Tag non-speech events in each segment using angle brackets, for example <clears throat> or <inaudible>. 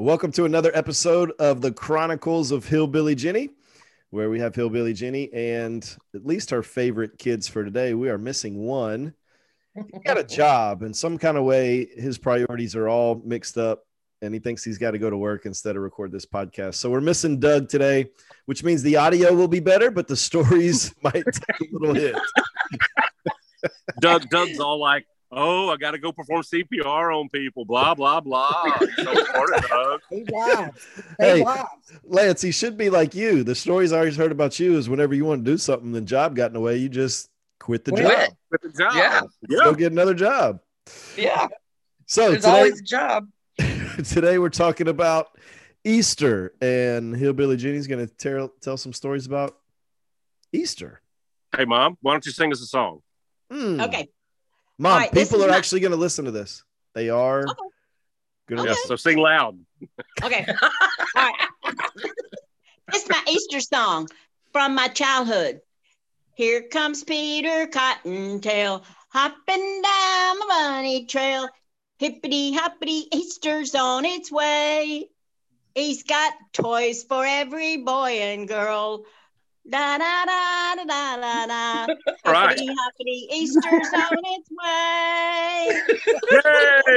Welcome to another episode of the Chronicles of Hillbilly Jenny, where we have Hillbilly Jenny and at least our favorite kids for today. We are missing one. He got a <laughs> job in some kind of way. His priorities are all mixed up, and he thinks he's got to go to work instead of record this podcast. So we're missing Doug today, which means the audio will be better, but the stories <laughs> might take a little hit. Doug, Doug's all like, "Oh, I got to go perform CPR on people." Blah blah blah. He's so important, Doug. He lives. Hey. Lives. Lance, he should be like you. The stories I always heard about you is whenever you want to do something, the job got in the way, you just quit the Quit. job. With the job. Yeah. Go get another job. Yeah, So there's today, always a job. <laughs> today we're talking about Easter, and Hillbilly Jenny's going to tell tell some stories about Easter. Hey, mom, why don't you sing us a song? Hmm. Okay. Mom, All right, this people are my- actually going to listen to this. They are. Okay. Gonna Okay. Yes. So sing loud. Okay. <laughs> All right. This is my Easter song from my childhood. Here comes Peter Cottontail hopping down the bunny trail. Hippity hoppity, Easter's on its way. He's got toys for every boy and girl. Da da da da da da da. Right. Hoppity hoppity, Easter's on its way.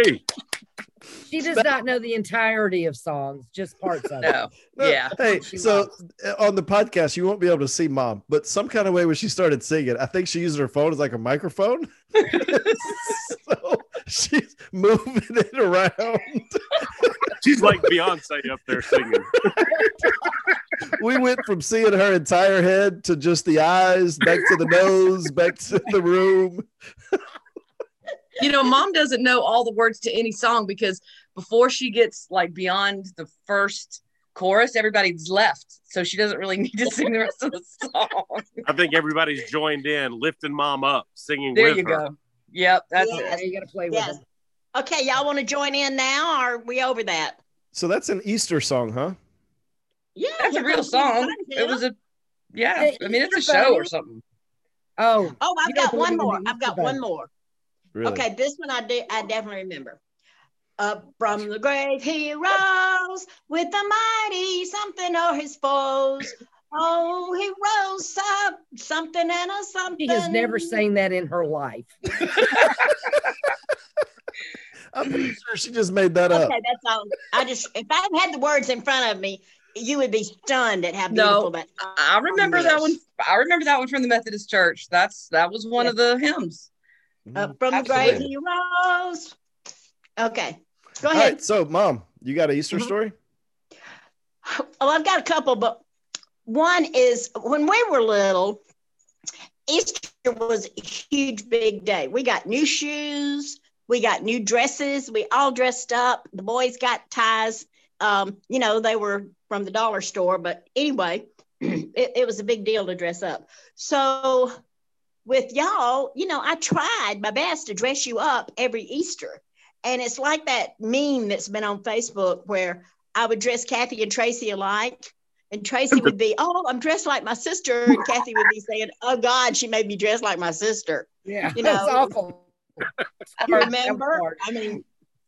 Yay! She does not know the entirety of songs, just parts of it. No, No, yeah. Hey, She so uh, on the podcast, you won't be able to see mom, but some kind of way when she started singing, I think she used her phone as like a microphone. <laughs> so she's moving it around. She's like Beyonce up there singing. <laughs> we went from seeing her entire head to just the eyes, back to the nose, back to the room. You know, mom doesn't know all the words to any song because before she gets like beyond the first chorus, everybody's left. So she doesn't really need to sing the rest of the song. I think everybody's joined in, lifting mom up, singing There with you her. go. Yep, that's Yeah. it. you got to play with Yes. it. Okay, y'all want to join in now or are we over that? So that's an Easter song, huh? Yeah. That's a real song. It was a yeah. Hey, I mean, it's a Easter show or something. Oh, Oh, I've got one believe in the more. I've got one more. Really? Okay, this one I did. I definitely remember. Up from the grave he rose with the mighty something or his foes. Oh, he rose up something and a something. she has never seen that in her life. <laughs> I'm pretty sure she just made that up. Okay, that's all. I just if I had the words in front of me, you would be stunned at how No, beautiful that. I remember that one. I remember that one from the Methodist Church. That's that was one of the hymns. Up from the grave Absolutely. he rose. Okay, go ahead. right. So, mom, you got an Easter Mhm. story? Well, I've got a couple, but one is when we were little, Easter was a huge, big day. We got new shoes, we got new dresses, we all dressed up. The boys got ties. Um, you know, they were from the dollar store, but anyway, <clears throat> it, it was a big deal to dress up. So, with y'all, you know, I tried my best to dress you up every Easter. And it's like that meme that's been on Facebook where I would dress Kathy and Tracy alike. And Tracy would be, Oh, I'm dressed like my sister. And Kathy would be saying, Oh God, she made me dress like my sister. Yeah, You that's know, awful. You remember? I mean,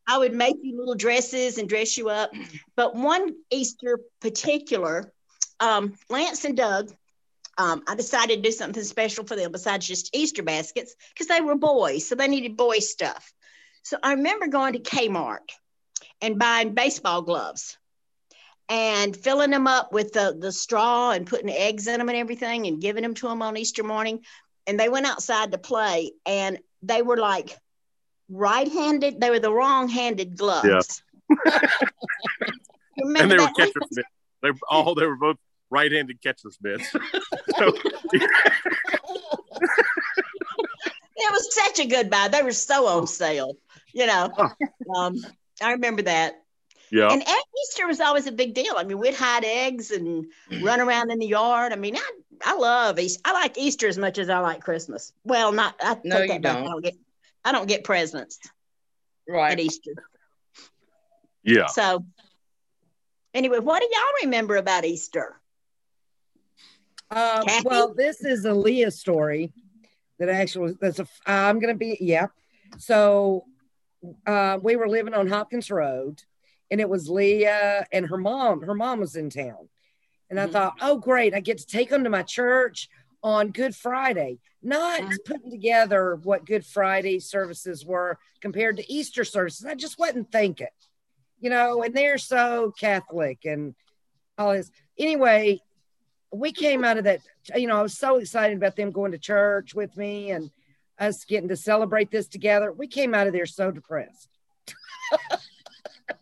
I would make you little dresses and dress you up. <clears throat> But one Easter particular, um, Lance and Doug, um, I decided to do something special for them besides just Easter baskets because they were boys, so they needed boy stuff. So I remember going to Kmart and buying baseball gloves and filling them up with the, the straw and putting eggs in them and everything and giving them to them on Easter morning. And they went outside to play and they were like right-handed. They were the wrong-handed gloves. <laughs> You And remember they were that? catcher's mitts. They were all they were both right-handed catcher's mitts. <laughs> So, It was such a good buy. They were so on sale, you know. Um, I remember that. yeah. And egg Easter was always a big deal. I mean, we'd hide eggs and run around in the yard. I mean, I, I love Easter. I like Easter as much as I like Christmas. Well, not I No, take you that back. I don't. don't get I don't get presents right at Easter. Yeah. So anyway, what do y'all remember about Easter? Uh, well, this is a Leah story that actually that's a. I'm gonna be yeah. So uh, we were living on Hopkins Road, and it was Leah and her mom. Her mom was in town. And I Mhm. thought, oh, great. I get to take them to my church on Good Friday, not Mhm. putting together what Good Friday services were compared to Easter services. I just wasn't thinking, you know, and they're so Catholic and all this. Anyway, we came out of that, you know, I was so excited about them going to church with me and us getting to celebrate this together. We came out of there so depressed.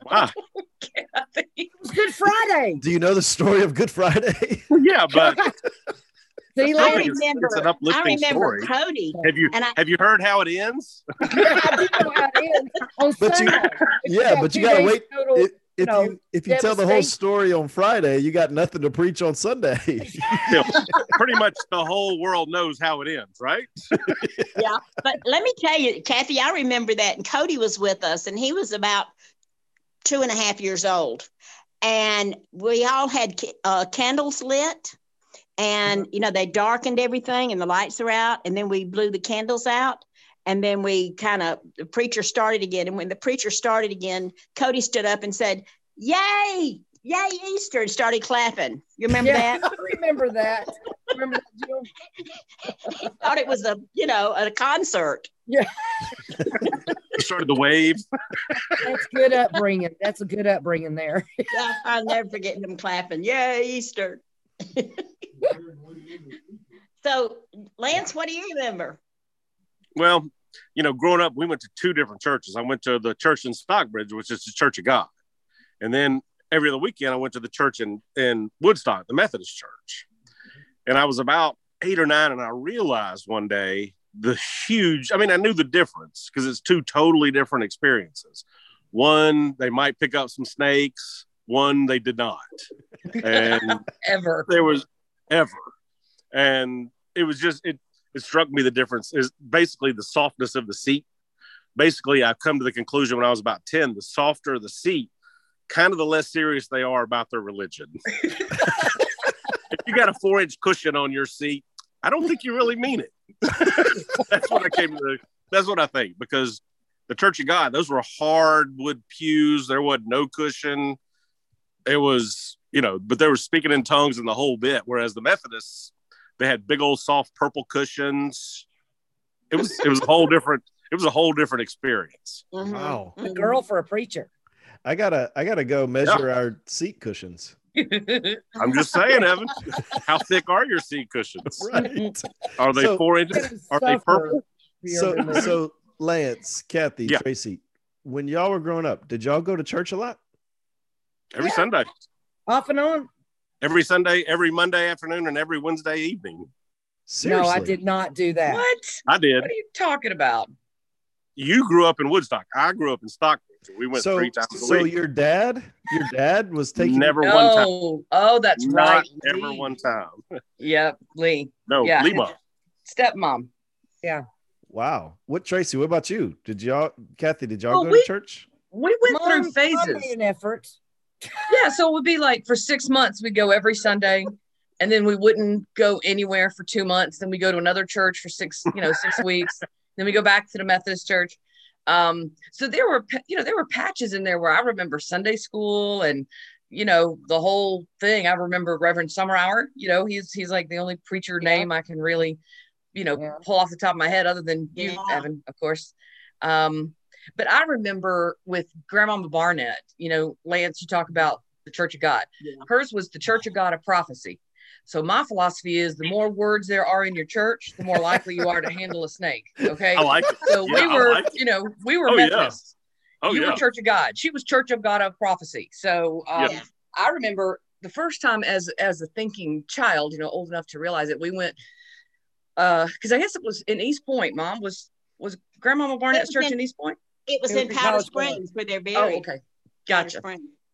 Wow. <laughs> It was Good Friday. Do you know the story of Good Friday? yeah, but <laughs> See, I Like Lance? it's- remember. it's an I remember story. Cody. have you And I- have you heard how it ends? <laughs> I do know how it ends on But you- yeah, but you gotta wait. total- If, if know, you if you tell the whole story on Friday, you got nothing to preach on Sunday. <laughs> Pretty much the whole world knows how it ends, right? <laughs> Yeah, but let me tell you, Kathy, I remember that. And Cody was with us, and he was about two and a half years old. And we all had uh, candles lit. And, mm-hmm. you know, they darkened everything and the lights are out. And then we blew the candles out. And then we kind of, the preacher started again. And when the preacher started again, Cody stood up and said, Yay, yay, Easter, and started clapping. You remember yeah, that? <laughs> I remember that. Remember that, Jill? Thought it was a, you know, a concert. He <laughs> started the wave. That's good upbringing. That's a good upbringing there. Yeah, I'll never forget him clapping. Yay, Easter. <laughs> so, Lance, what do you remember? Well, you know, growing up, we went to two different churches. I went to the church in Stockbridge, which is the Church of God, and then every other weekend I went to the church in in Woodstock, the Methodist Church. And I was about eight or nine, and I realized one day the huge. I mean, I knew the difference because it's two totally different experiences. One, they might pick up some snakes. One, they did not, and <laughs> Ever. there was ever. And it was just it it struck me the difference is basically the softness of the seat. Basically i've come to the conclusion when i was about 10 the softer the seat kind of the less serious they are about their religion. <laughs> If you got a four inch cushion on your seat i don't think you really mean it. <laughs> That's what i came to that's what i think because the church of god those were hardwood pews. There was no cushion it was you know but they were speaking in tongues and the whole bit whereas the methodists they had big old soft purple cushions it was it was a whole different it was a whole different experience Mhm. Wow. A girl for a preacher. I gotta I gotta go measure our seat cushions. <laughs> i'm just saying evan how thick are your seat cushions <laughs> Right. are they So- four inches are they Suffer purple so so Lance, Kathy, Yeah. Tracy, when y'all were growing up, did y'all go to church a lot? Every Yeah. sunday off and on. every sunday every monday afternoon and every wednesday evening Seriously. No, I did not do that. What? i did What are you talking about? you grew up in woodstock i grew up in stockbridge we went So three times a so week your dad, your dad was taking never one time Oh, that's not right. ever one time <laughs> Yep, Lee. no Yeah. lima Stepmom. Yeah. Wow. What Tracy, what about you? Did y'all Kathy, did y'all Well, go we- to church? We went Mom- through Mom phases. made an effort. Yeah, so it would be like for six months we'd go every Sunday, and then we wouldn't go anywhere for two months. Then we go to another church for six, you know, six weeks. Then we go back to the Methodist church. Um, so there were, you know, there were patches in there where I remember Sunday school and, you know, the whole thing. I remember Reverend Summer Hour. You know, he's he's like the only preacher Yeah. name I can really, you know, Yeah. pull off the top of my head, other than you, Yeah. Evan, of course. Um, but I remember with Grandmama Barnett, you know, Lance, you talk about the Church of God. Yeah. Hers was the Church of God of prophecy. So my philosophy is the more words there are in your church, the more likely you are to handle a snake. Okay. i like it So Yeah, we were, like you know, we were Oh, yeah. Methodists. oh you yeah were Church of God. She was Church of God of prophecy. So um, Yeah. I remember the first time as as a thinking child, you know, old enough to realize it, we went uh because I guess it was in East Point, mom was was Grandmama Barnett's church in- in East Point? It was It was in in Powder College Park. Springs where they're buried. Oh, okay. Gotcha.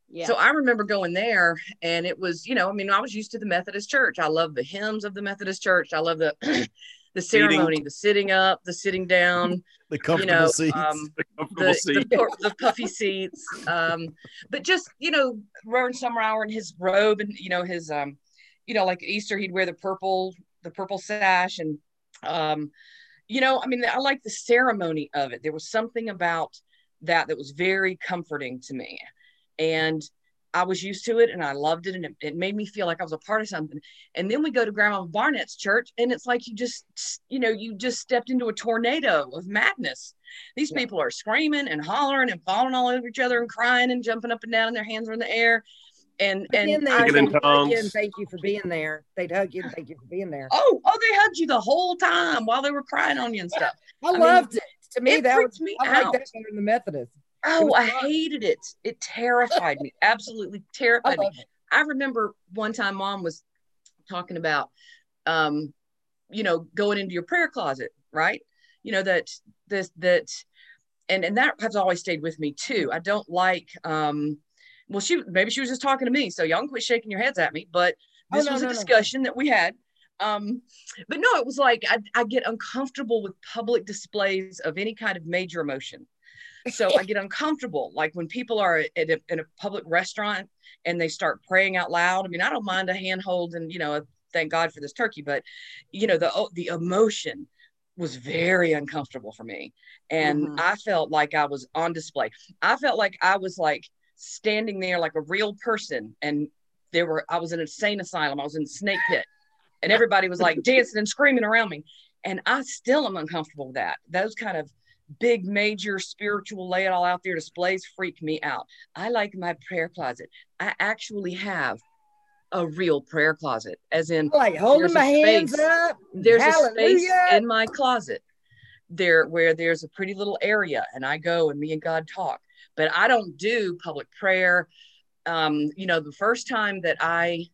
Yeah. So I remember going there and it was, you know, I mean, I was used to the Methodist church. I love the hymns of the Methodist church. I love the <clears throat> the ceremony, the sitting up, the sitting down, <laughs> The you comfortable know, seats. um, <laughs> comfortable the, seat. the, the puffy seats. Um, but just, you know, Reverend Summer Hour in his robe and, you know, his, um, you know, like Easter, he'd wear the purple, the purple sash. And, um, you know, I mean, I like the ceremony of it. There was something about that that was very comforting to me. and I was used to it and I loved it and it, it made me feel like I was a part of something. And then we go to Grandma Barnett's church and it's like you just, you know, you just stepped into a tornado of madness. These Yeah. people are screaming and hollering and falling all over each other and crying and jumping up and down and their hands are in the air. And Again, and they I, Speaking in would hug you and thank you for being there. They'd hug you and thank you for being there. oh, oh, they hugged you the whole time while they were crying on you and stuff. <laughs> I, mean, loved it. To me, it that freaked was me I like out. that better than the Methodist. Oh, I fun. hated it. It terrified me. Absolutely I terrified me. it. I remember one time mom was talking about um, you know, going into your prayer closet, right? You know, that this that and and that has always stayed with me too. I don't like um well she maybe she was just talking to me, so y'all can quit shaking your heads at me, but Oh, this no, was no, a no. discussion that we had. Um, but no, it was like I, I get uncomfortable with public displays of any kind of major emotion. So I get uncomfortable, like when people are at a, in a public restaurant and they start praying out loud. I mean, I don't mind a handhold and you know, a, thank God for this turkey, but you know, the oh, the emotion was very uncomfortable for me, and Mhm. I felt like I was on display. I felt like I was like standing there like a real person, and there were I was in an insane asylum. I was in a snake pit, and everybody was like <laughs> dancing and screaming around me, and I still am uncomfortable with that. Those kind of big major spiritual lay it all out there displays freak me out. I like my prayer closet. I actually have a real prayer closet, as in like holding my hands up. there's a space in my closet there where there's a pretty little area and I go and me and God talk. But I don't do public prayer. Um, you know, the first time that I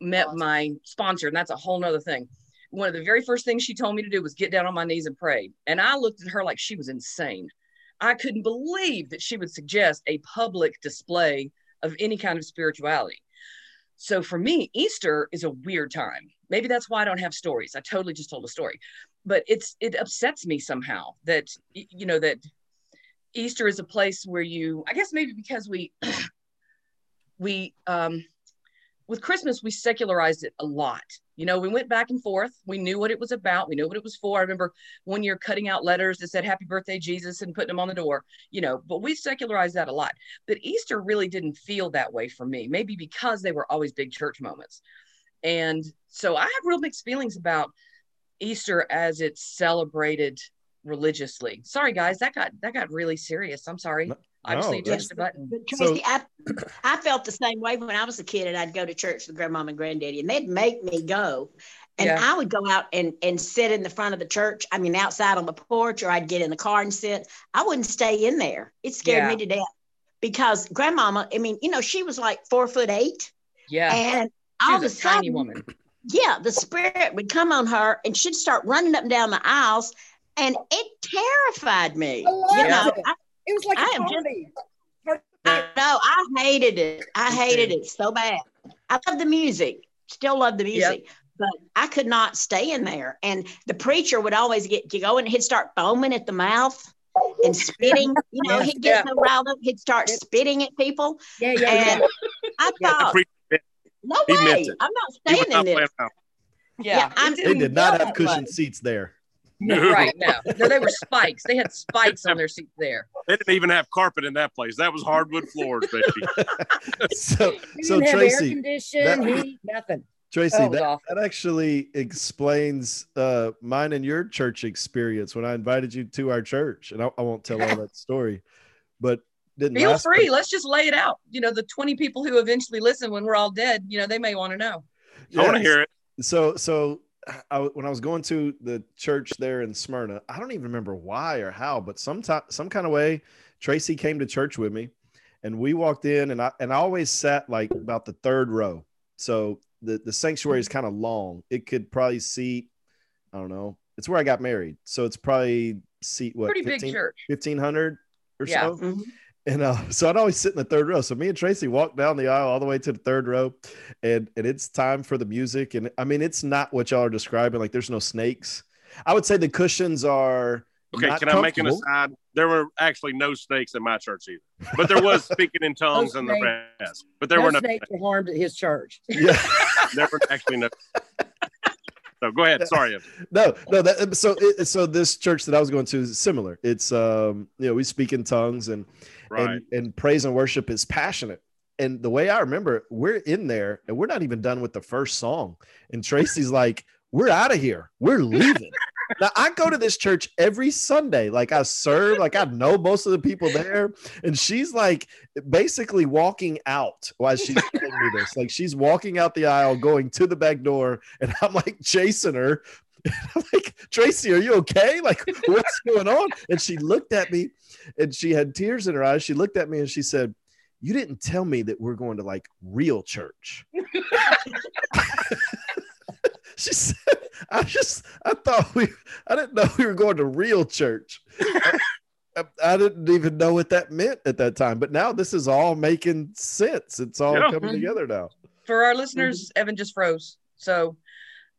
met my sponsor, and that's a whole nother thing. One of the very first things she told me to do was get down on my knees and pray. And I looked at her like she was insane. I couldn't believe that she would suggest a public display of any kind of spirituality. So for me, Easter is a weird time. Maybe that's why I don't have stories. I totally just told a story, but it's it upsets me somehow that you know that Easter is a place where you. I guess maybe because we <clears throat> we um with Christmas we secularized it a lot. You know, we went back and forth. We knew what it was about. We knew what it was for. I remember one year cutting out letters that said "Happy Birthday, Jesus" and putting them on the door. You know, but we secularized that a lot. But Easter really didn't feel that way for me. Maybe because they were always big church moments. And so I have real mixed feelings about Easter as it's celebrated religiously. Sorry guys, that got that got really serious. I'm sorry. No, Obviously you touched the button. But So- I, I felt the same way when I was a kid and I'd go to church with grandmom and granddaddy and they'd make me go. And Yeah. I would go out and, and sit in the front of the church. I mean, outside on the porch, or I'd get in the car and sit. I wouldn't stay in there. It scared Yeah. me to death because grandmama, I mean, you know, she was like four foot eight. Yeah. And She all of a was a tiny sudden, woman. yeah, the spirit would come on her and she'd start running up and down the aisles. And it terrified me. I loved you know, it. I, It was like a I am just- party. I know I hated it. I hated it so bad. I love the music, still love the music, but I could not stay in there. And the preacher would always get to go and he'd start foaming at the mouth and spitting. <laughs> You know, Yeah. he'd get so riled up, he'd start spitting at people. Yeah, yeah, And yeah. I Yeah. thought, Pre- no way. I'm not he staying was in not playing this. Yeah. Yeah, I'm- They didn't did not feel have cushioned seats there. Right. No. No, they were spikes. They had spikes on their seats there. They didn't even have carpet in that place. That was hardwood floors, baby. <laughs> so, so didn't air Tracy, that- heat, nothing. Tracy, it was that, that actually explains uh, mine and your church experience when I invited you to our church, and I, I won't tell all that story, but didn't Feel last free. Let's just lay it out. You know, the 20 people who eventually listen when we're all dead, you know, they may want to know. I want to hear it. So, so I, when I was going to the church there in Smyrna, I don't even remember why or how, but sometime, some kind of way, Tracy came to church with me, and we walked in, and I and I always sat like about the third row. So the the sanctuary is kind of long. It could probably seat, I don't know. It's where I got married, so it's probably seat what Pretty big church. 1500 or Yeah. so. Mhm. And uh, so I'd always sit in the third row. So me and Tracy walked down the aisle all the way to the third row, and and it's time for the music. And I mean, it's not what y'all are describing. Like there's no snakes. I would say the cushions are. Okay, not can I make an aside? There were actually no snakes in my church either, but there was <laughs> speaking in tongues and the snakes. rest. But there no were no. snakes were harmed at his church. Yeah. <laughs> There were actually no. <laughs> So go ahead. Sorry. no, no. That, so, it, so this church that I was going to is similar. It's, um, you know, we speak in tongues, and Right. and and praise and worship is passionate. And the way I remember, it, we're in there and we're not even done with the first song. And Tracy's <laughs> like, "We're out of here. We're leaving." now I go to this church every Sunday. Like I serve, like I know most of the people there, and she's like basically walking out while she's <laughs> telling me this. Like she's walking out the aisle, going to the back door, and I'm like chasing her. And <laughs> I'm like, Tracy, are you okay? Like, <laughs> what's going on? And she looked at me and she had tears in her eyes. She looked at me and she said, You didn't tell me that we're going to like real church. <laughs> she said, I just, I thought we, I didn't know we were going to real church. I, I didn't even know what that meant at that time. But now this is all making sense. It's all Yeah. coming Mhm. together now. For our listeners, Evan just froze. So,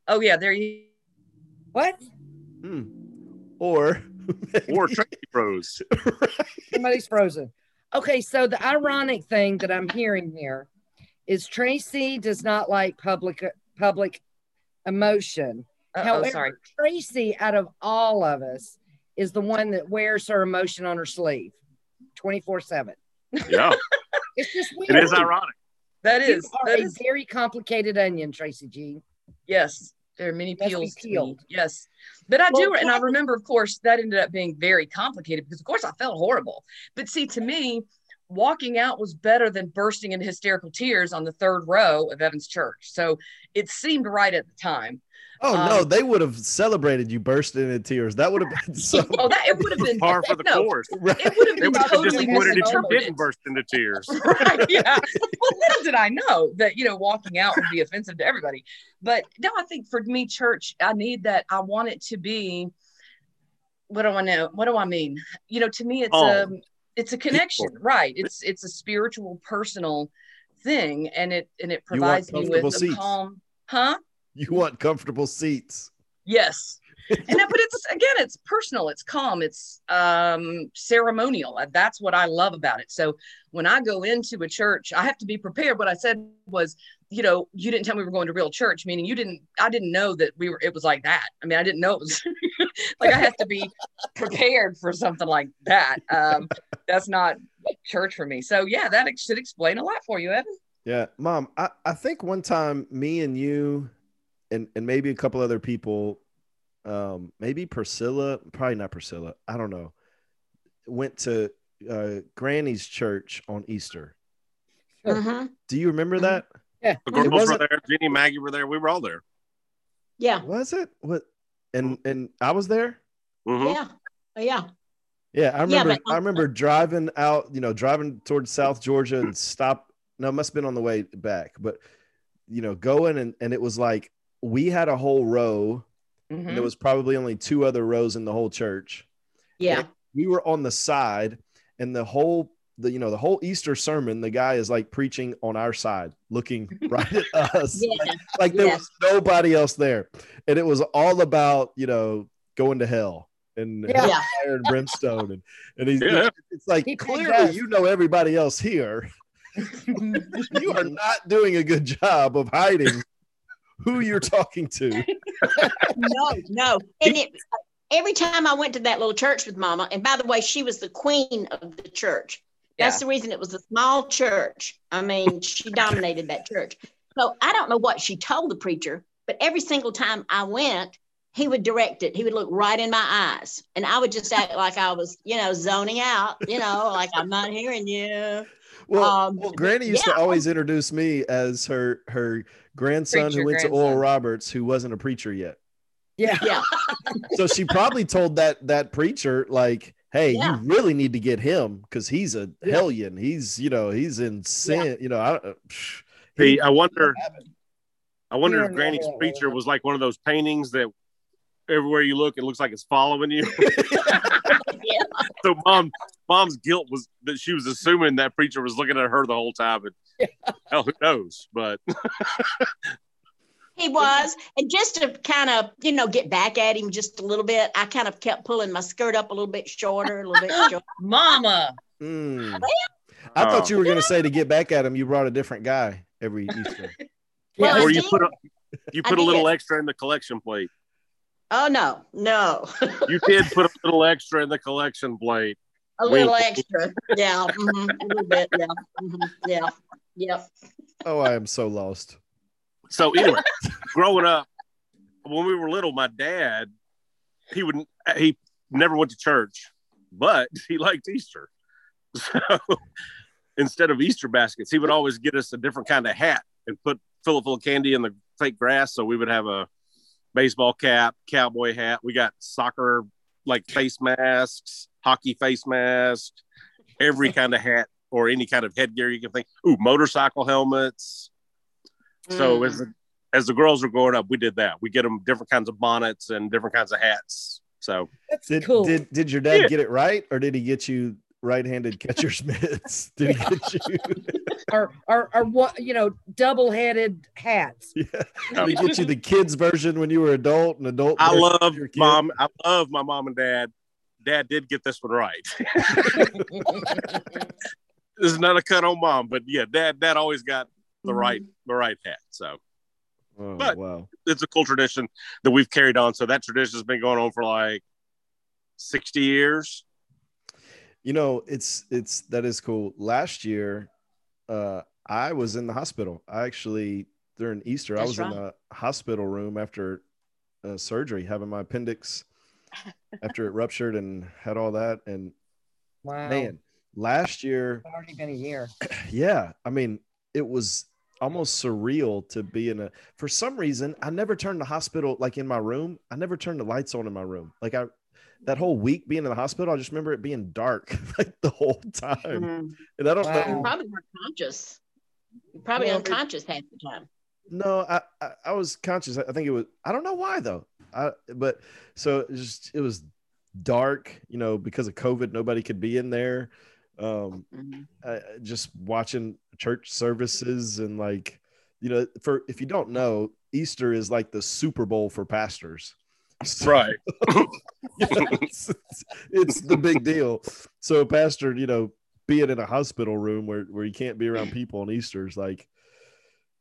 oh yeah, there you. What? Hmm. Or, <laughs> Or Tracy Rose. Somebody's frozen. Okay, so the ironic thing that I'm hearing here is Tracy does not like public public emotion. Oh, However, sorry. Tracy, out of all of us, is the one that wears her emotion on her sleeve 24 7. Yeah. <laughs> It's just weird. It is ironic. That is you is. are That a is. very complicated onion, Tracy G. Yes, there are many peels to me. peeled. Yes, but I do, and I remember, of course, that ended up being very complicated because, of course, I felt horrible. But see, to me, walking out was better than bursting into hysterical tears on the third row of Evans Church. So it seemed right at the time. oh no, Um, they would have celebrated you bursting into tears. That would have been <laughs> so. Oh, that it would have been <laughs> Par for the <laughs> no, course. Right. It would have been totally disappointed if you didn't burst into tears. right yeah well little did i know that you know walking out would be offensive to everybody but no i think for me church i need that i want it to be what do i know what do i mean you know to me it's a Home. It's a connection right it's it's a spiritual personal thing and it and it You provides me with comfortable a calm huh You want comfortable seats. Yes. and that, but <laughs> it's again, it's personal, it's calm, it's um ceremonial. That's what I love about it. So when I go into a church, I have to be prepared. What I said was, you know, you didn't tell me we were going to real church, meaning you didn't, I didn't know that we were, it was like that. I mean, I didn't know it was <laughs> like I have to be prepared for something like that. Um, that's not church for me. So yeah, that ex- should explain a lot for you, Evan. Yeah, mom. I, I think one time me and you and and maybe a couple other people, um, maybe Priscilla, probably not Priscilla, I don't know, went to uh, Granny's church on Easter. Mhm. Do you remember that? Yeah. The It girls were there. Jenny, Maggie were there. We were all there. Yeah. Was it? What? And and I was there. Mhm. Yeah. Oh, Yeah. Yeah, I remember. but- I remember driving out. You know, driving towards South Georgia and stop. No, it must have been on the way back, but you know, going and and it was like we had a whole row, and Mhm. there was probably only two other rows in the whole church. Yeah. we were on the side and the whole the you know the whole easter sermon the guy is like preaching on our side looking <laughs> right at us Yeah. like there Yeah. was nobody else there and it was all about you know going to hell and <laughs> Yeah. Yeah. fire and brimstone and, and he's Yeah. it's like Keep it clearly you know everybody else here <laughs> you are not doing a good job of hiding who you're talking to <laughs> no, no. And it, every time I went to that little church with Mama, and by the way, she was the queen of the church. That's Yeah. the reason it was a small church. I mean, she dominated that church. So I don't know what she told the preacher, but every single time I went, he would direct it. He would look right in my eyes, and I would just act like I was, you know, zoning out. You know, like I'm not hearing you. Well, Um, well Granny used yeah. to always introduce me as her her grandson Preacher who went to. Oral Roberts, who wasn't a preacher yet. Yeah. Yeah. <laughs> So she probably told that that preacher like, "Hey, Yeah. you really need to get him because he's a Yeah. hellion. He's you know he's in sin. You know, I don't. psh, See, he- I wonder. I wonder if Granny's yeah, yeah, preacher was like one of those paintings that everywhere you look, it looks like it's following you. Yeah. <laughs> <laughs> so mom, mom's guilt was that she was assuming that preacher was looking at her the whole time, and hell, who knows? But <laughs> He was. And just to kind of, you know, get back at him just a little bit, I kind of kept pulling my skirt up a little bit shorter, a little bit shorter. Mama. Mm. I thought Oh. you were gonna say to get back at him, you brought a different guy every Easter. Well, Yeah. I or you did. put a you put a little did. extra in the collection plate. Oh, no, no. You did put a little extra in the collection plate. A little extra. Yeah. mhm, A little bit. Yeah. mhm, Yeah. Yep. Oh, I am so lost. So anyway, <laughs> growing up, when we were little, my dad, he wouldn't—he never went to church, but he liked Easter. <laughs> So instead of Easter baskets, he would always get us a different kind of hat and put fill it full of candy in the fake grass. So we would have a baseball cap, cowboy hat. We got soccer like face masks, hockey face masks, every <laughs> kind of hat or any kind of headgear you can think. Ooh, motorcycle helmets. So Mm. as the, as the girls were growing up, we did that. We get them different kinds of bonnets and different kinds of hats. So That's Did cool. did did your dad Yeah. get it right, or did he get you right-handed catcher's <laughs> mitts? Did he get you? <laughs> or, or, or what, you know, double headed hats. yeah. Did he get you the kids version when you were adult and adult? I love when you were a kid? mom. I love my mom and dad. Dad did get this one right. <laughs> this is not a cut on mom, but yeah, dad dad always got the mm-hmm. right the right hat. So Oh, But- wow. it's a cool tradition that we've carried on. So that tradition has been going on for like 60 years. You know, it's it's that is cool. Last year, uh, I was in the hospital. I actually during Easter, I That's was in the hospital room after uh, surgery, having my appendix <laughs> after it ruptured and had all that. And Wow. man, last year, It's already been a year. <clears throat> yeah, I mean, it was almost surreal to be in a. For some reason, I never turned the hospital like in my room. I never turned the lights on in my room. Like I, that whole week being in the hospital, I just remember it being dark <laughs> like the whole time. Mhm. And I don't Wow. You probably were conscious. You're probably Well, it- unconscious half the time. No, I, I I was conscious. I think it was. I don't know why though. I but so it just it was dark. You know, because of COVID, nobody could be in there. Um, Mhm. uh, just watching church services and like you know for if you don't know easter is like the super bowl for pastors So, Right. <laughs> it's, it's- it's the big deal so pastor you know being in a hospital room where, where you can't be around people on easter is like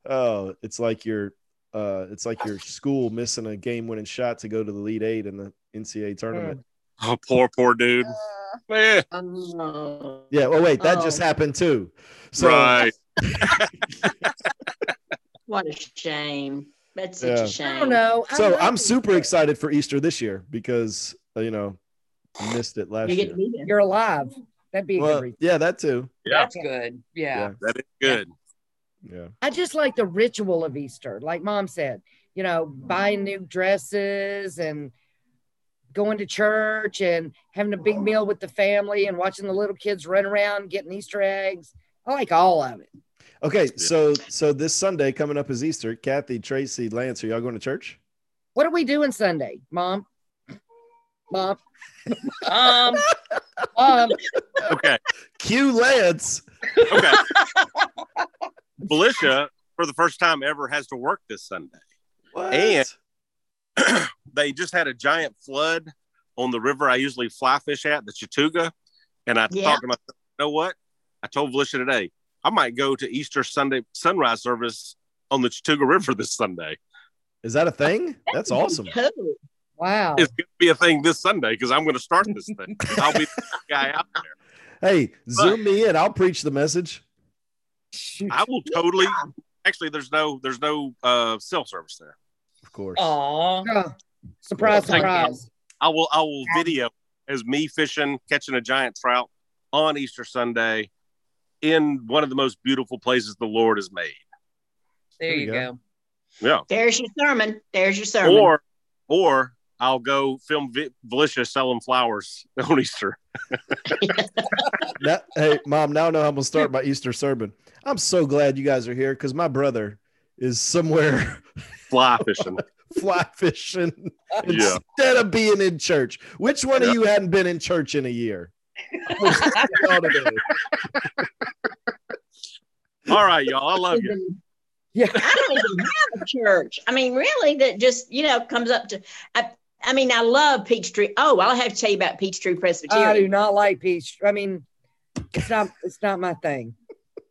oh it's like your uh it's like your school missing a game winning shot to go to the Elite Eight in the ncaa tournament Oh, poor, poor dude. Yeah. Oh, yeah well wait that Oh. just happened too so right. <laughs> what a shame. That's such Yeah. a I shame. don't know. I So I'm it. super excited for Easter this year because uh, you know I missed it last You get year. to. You're alive. That'd be a Well, good reason. yeah, that too. Yeah, That's good. Yeah. that is good. Yeah, I just like the ritual of Easter, like mom said, you know, buying new dresses and going to church and having a big meal with the family and watching the little kids run around getting Easter eggs. I like all of it. Okay, so so this Sunday coming up is Easter. Kathy, Tracy, Lance, are y'all going to church? What are we doing Sunday, mom? Mom, <laughs> Um, mom, Okay. Cue Lance. Okay. <laughs> Felicia, for the first time ever, has to work this Sunday. What? And- <clears throat> They just had a giant flood on the river I usually fly fish at, the Chattooga. And I Yeah. thought to myself, you know what? I told Felicia today, I might go to Easter Sunday sunrise service on the Chattooga River this Sunday. is that a thing? That's awesome. Cool. wow. It's going to be a thing this Sunday because I'm going to start this thing. I'll be the <laughs> guy out there. Hey, zoom me in. I'll preach the message. I will totally. Actually, there's no there's no uh, cell service there. Of course. aw. Oh, surprise, Thank you. surprise. I will I will video as me fishing, catching a giant trout on Easter Sunday in one of the most beautiful places the Lord has made. There you you go. go. Yeah. There's your sermon. There's your sermon. Or or I'll go film Vi- Felicia selling flowers on Easter. <laughs> Now- hey, mom, now I know I'm gonna start my Easter sermon. I'm so glad you guys are here because my brother is somewhere <laughs> Fly fishing. fly fishing Yeah. instead of being in church. Which one Yeah. of you hadn't been in church in a year? Which one of you? All right, y'all. I love you. Yeah. I don't even have a church. I mean, really, that just you know comes up to. I, I mean, I love Peachtree. Oh, I'll have to tell you about Peachtree Presbyterian. I do not like peach. I mean, it's not it's not my thing.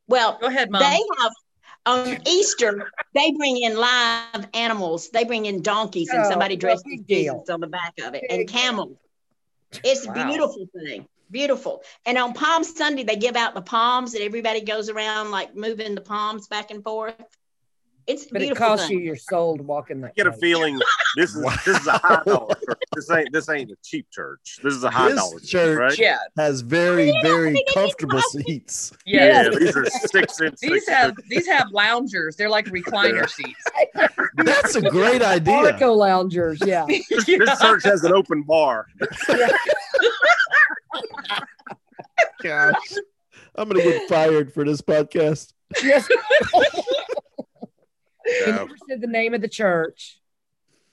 well, Go ahead, mom. they have on Easter. They bring in live animals. They bring in donkeys and Oh, somebody well, dressed as big. Jesus on the back of it, Big and camels. It's a beautiful thing. Beautiful. And on Palm Sunday, they give out the palms, and everybody goes around like moving the palms back and forth. It's a But it costs thing. you your soul to walk in that. I get a place. feeling this is this is a <laughs> high dollar church. This ain't this ain't a cheap church. This is a high This dollar church, church- right? Yeah. Has very, don't very think it is comfortable seats. Yeah. Yeah, these are six inch. These six have inch- these have loungers. They're like recliner seats. <laughs> That's a great idea. Arco loungers, yeah. <laughs> This, this church has an open bar. Gosh. I'm gonna get fired for this podcast. yes. You Yeah. never said the name of the church.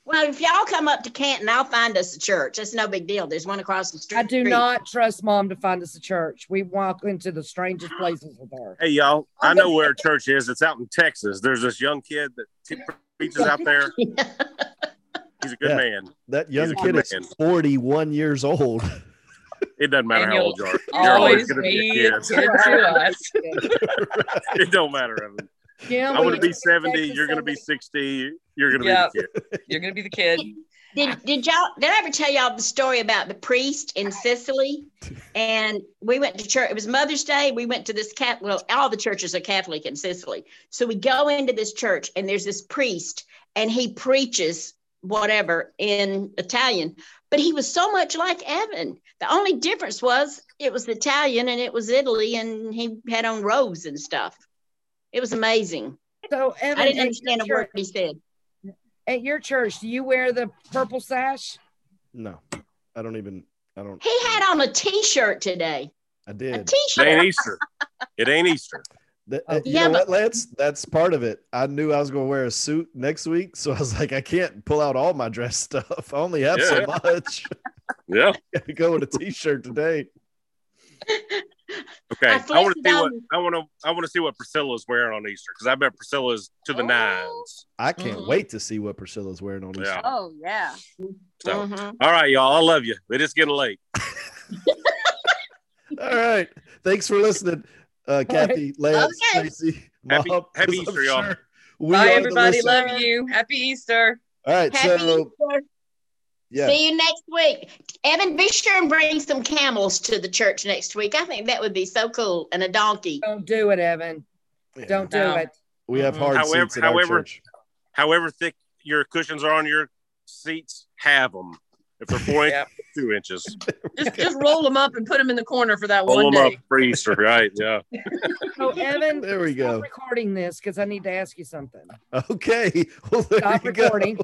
Well, if y'all come up to Canton, I'll find us a church. That's no big deal. There's one across the street. I do not trust mom to find us a church. We walk into the strangest places with her. Hey y'all, I know where a church is. It's out in Texas. There's this young kid that t- preaches out there. <laughs> He's a good Yeah. man. That young He's a kid is man. 41 years old. <laughs> It doesn't matter And how old you are. You're always Always going to be be a a kid. kid to us. <laughs> It don't matter. I mean, Yeah, I'm going to be 70. You're going to be 60. You're going to Yep. be the kid. <laughs> You're gonna be the kid. Did, did y'all did I ever tell y'all the story about the priest in Sicily? And we went to church. It was Mother's Day. We went to this cat. Well, all the churches are Catholic in Sicily. So we go into this church, and there's this priest, and he preaches whatever in Italian. But he was so much like Evan. The only difference was it was Italian and it was Italy, and he had on robes and stuff. It was amazing. So, Evan, I didn't understand a your word he said. At your church, do you wear the purple sash? No, I don't even. I don't. He had on a T-shirt today. I did. A T-shirt. It ain't Easter. It ain't Easter. That, Oh. uh, you Yeah, know but- what, Lance? That's part of it. I knew I was going to wear a suit next week, so I was like, I can't pull out all my dress stuff. I only have so much. Yeah. <laughs> Got go with a t-shirt today. <laughs> Okay. I I, want to see what on- I want to I want to see what Priscilla's wearing on Easter because I bet Priscilla's to the Oh. nines. I can't Mhm. wait to see what Priscilla's wearing on Easter. Yeah. Oh yeah. So, Mhm. all right, y'all. I love you. It is getting late. <laughs> <laughs> All right. Thanks for listening, uh, Kathy, Lance, Okay. Stacy, Happy- Mom, happy 'cause I'm Easter, y'all. sure Bye, everybody. Love you. Happy Easter. All right. Happy so, Easter. Yeah. See you next week. Evan, be sure and bring some camels to the church next week. I think that would be so cool. And a donkey. Don't do it, Evan. yeah. Don't do No. it. We have Mhm. hard However- seats at our however- church. However thick your cushions are on your seats, have them. If they're four <laughs> Yep. inches, two inches, Just just roll them up and put them in the corner for that roll one them up day. for Easter. Right? Yeah. <laughs> So, Evan, There we stop go. recording this because I need to ask you something. Okay. <laughs> Well, there Stop you go. recording.